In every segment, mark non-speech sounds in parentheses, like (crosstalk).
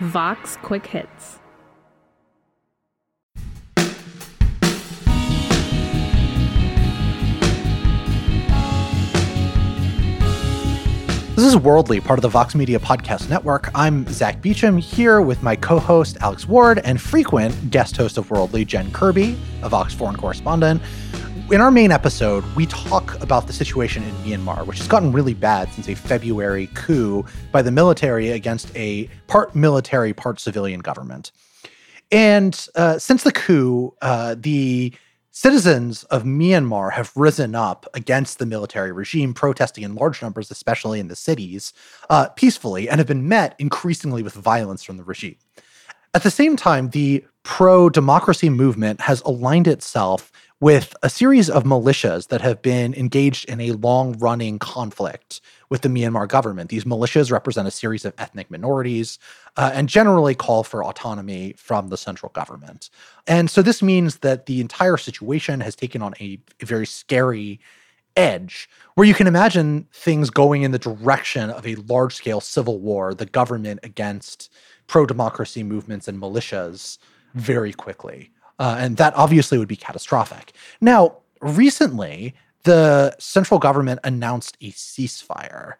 Vox Quick Hits. This is Worldly, part of the Vox Media Podcast Network. I'm Zack Beauchamp here with my co host, Alex Ward, and frequent guest host of Worldly, Jen Kirby, a Vox foreign correspondent. In our main episode, we talk about the situation in Myanmar, which has gotten really bad since a February coup by the military against a part military, part civilian government. And uh, since the coup, uh, the Citizens of Myanmar have risen up against the military regime, protesting in large numbers, especially in the cities, uh, peacefully, and have been met increasingly with violence from the regime. At the same time, the pro democracy movement has aligned itself with a series of militias that have been engaged in a long running conflict with the Myanmar government. These militias represent a series of ethnic minorities uh, and generally call for autonomy from the central government. And so this means that the entire situation has taken on a, a very scary edge where you can imagine things going in the direction of a large scale civil war, the government against pro democracy movements and militias very quickly. Uh, and that obviously would be catastrophic. Now, recently, the central government announced a ceasefire.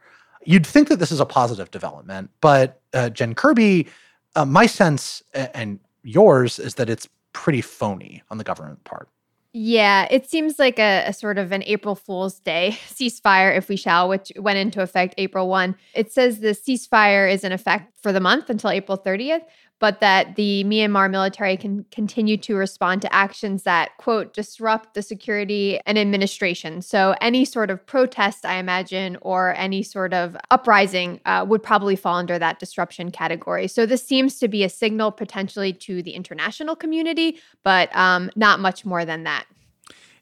You'd think that this is a positive development, but uh, Jen Kirby, uh, my sense and yours is that it's pretty phony on the government part. Yeah, it seems like a, a, sort of an April Fool's Day (laughs) ceasefire, if we shall, which went into effect April 1. It says the ceasefire is in effect for the month until April 30th, but that the Myanmar military can continue to respond to actions that, quote, disrupt the security and administration. So any sort of protest, I imagine, or any sort of uprising uh, would probably fall under that disruption category. So this seems to be a signal potentially to the international community, but um, not much more than that.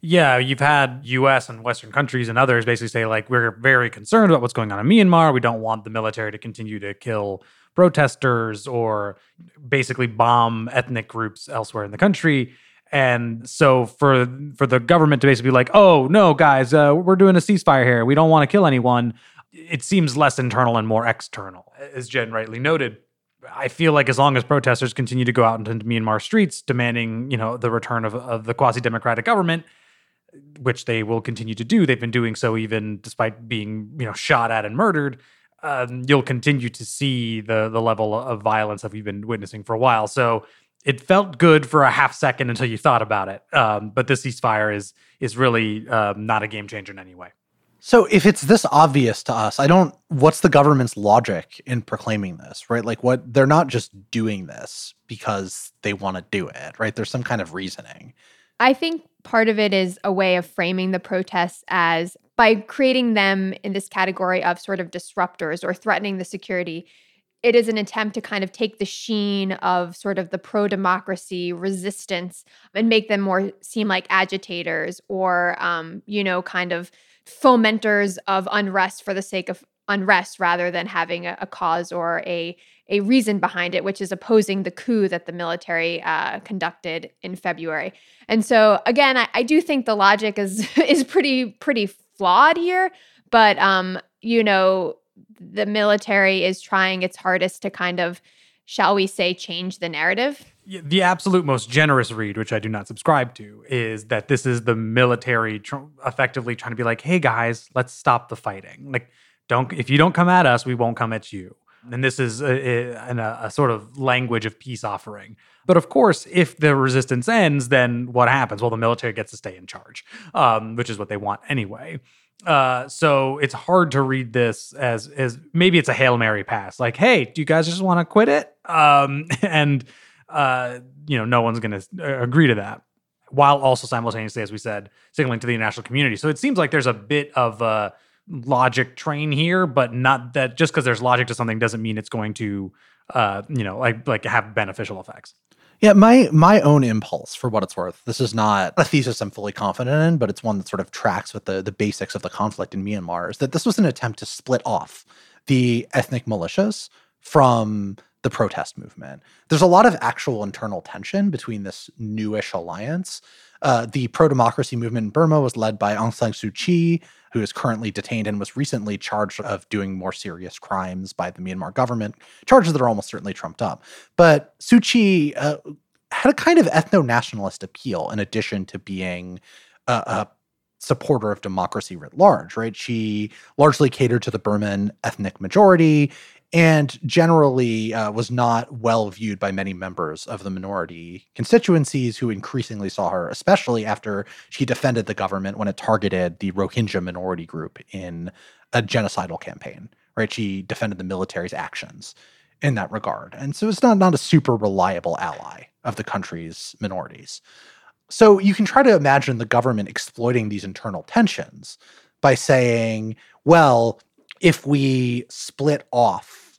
Yeah, you've had US and Western countries and others basically say, like, we're very concerned about what's going on in Myanmar. We don't want the military to continue to kill protesters or basically bomb ethnic groups elsewhere in the country. And so for for the government to basically be like, oh no, guys, uh, we're doing a ceasefire here. We don't want to kill anyone. It seems less internal and more external, as Jen rightly noted. I feel like as long as protesters continue to go out into Myanmar streets demanding, you know, the return of, of the quasi-democratic government, which they will continue to do, they've been doing so even despite being, you know, shot at and murdered um, you'll continue to see the the level of violence that we've been witnessing for a while. So it felt good for a half second until you thought about it. Um, but this ceasefire is is really um, not a game changer in any way. So if it's this obvious to us, I don't. What's the government's logic in proclaiming this? Right, like what they're not just doing this because they want to do it. Right, there's some kind of reasoning. I think part of it is a way of framing the protests as by creating them in this category of sort of disruptors or threatening the security, it is an attempt to kind of take the sheen of sort of the pro democracy resistance and make them more seem like agitators or, um, you know, kind of fomenters of unrest for the sake of unrest rather than having a, a cause or a a reason behind it, which is opposing the coup that the military uh, conducted in February. And so, again, I, I, do think the logic is (laughs) is pretty pretty flawed here, but um, you know, the military is trying its hardest to kind of, shall we say, change the narrative. The absolute most generous read, which I do not subscribe to, is that this is the military tr- effectively trying to be like, "Hey guys, let's stop the fighting. Like, don't if you don't come at us, we won't come at you." And this is a, a, a, sort of language of peace offering. But of course, if the resistance ends, then what happens? Well, the military gets to stay in charge, um, which is what they want anyway. Uh, so it's hard to read this as as maybe it's a hail mary pass, like, hey, do you guys just want to quit it? Um, (laughs) and uh, you know, no one's going to uh, agree to that, while also simultaneously, as we said, signaling to the international community. So it seems like there's a bit of a logic train here, but not that just because there's logic to something doesn't mean it's going to, uh, you know, like like have beneficial effects. Yeah, my my own impulse, for what it's worth, this is not a thesis I'm fully confident in, but it's one that sort of tracks with the the basics of the conflict in Myanmar. Is that this was an attempt to split off the ethnic militias from the protest movement. There's a lot of actual internal tension between this newish alliance. Uh, the pro democracy movement in Burma was led by Aung San Suu Kyi, who is currently detained and was recently charged of doing more serious crimes by the Myanmar government, charges that are almost certainly trumped up. But Suu Kyi uh, had a kind of ethno nationalist appeal in addition to being a, a supporter of democracy writ large, right? She largely catered to the Burman ethnic majority and generally uh, was not well viewed by many members of the minority constituencies who increasingly saw her, especially after she defended the government when it targeted the Rohingya minority group in a genocidal campaign, right? She defended the military's actions in that regard. And so it's not, not a super reliable ally of the country's minorities. So you can try to imagine the government exploiting these internal tensions by saying, well, if we split off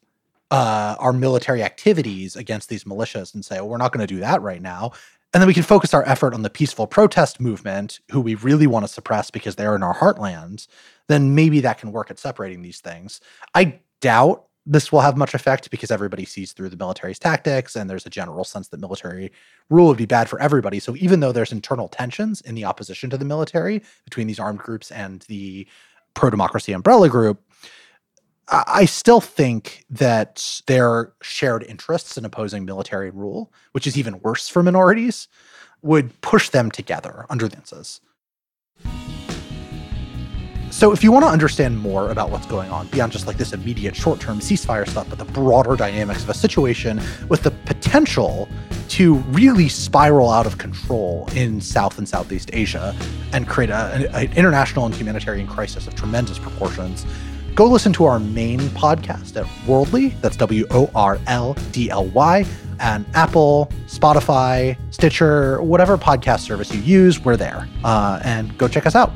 uh, our military activities against these militias and say, well, we're not going to do that right now. And then we can focus our effort on the peaceful protest movement, who we really want to suppress because they're in our heartlands, then maybe that can work at separating these things. I doubt this will have much effect because everybody sees through the military's tactics and there's a general sense that military rule would be bad for everybody. So even though there's internal tensions in the opposition to the military between these armed groups and the pro democracy umbrella group, I still think that their shared interests in opposing military rule, which is even worse for minorities, would push them together under the instances. So, if you want to understand more about what's going on beyond just like this immediate short term ceasefire stuff, but the broader dynamics of a situation with the potential to really spiral out of control in South and Southeast Asia and create an international and humanitarian crisis of tremendous proportions, go listen to our main podcast at Worldly. That's W O R L D L Y. And Apple, Spotify, Stitcher, whatever podcast service you use, we're there. Uh, and go check us out.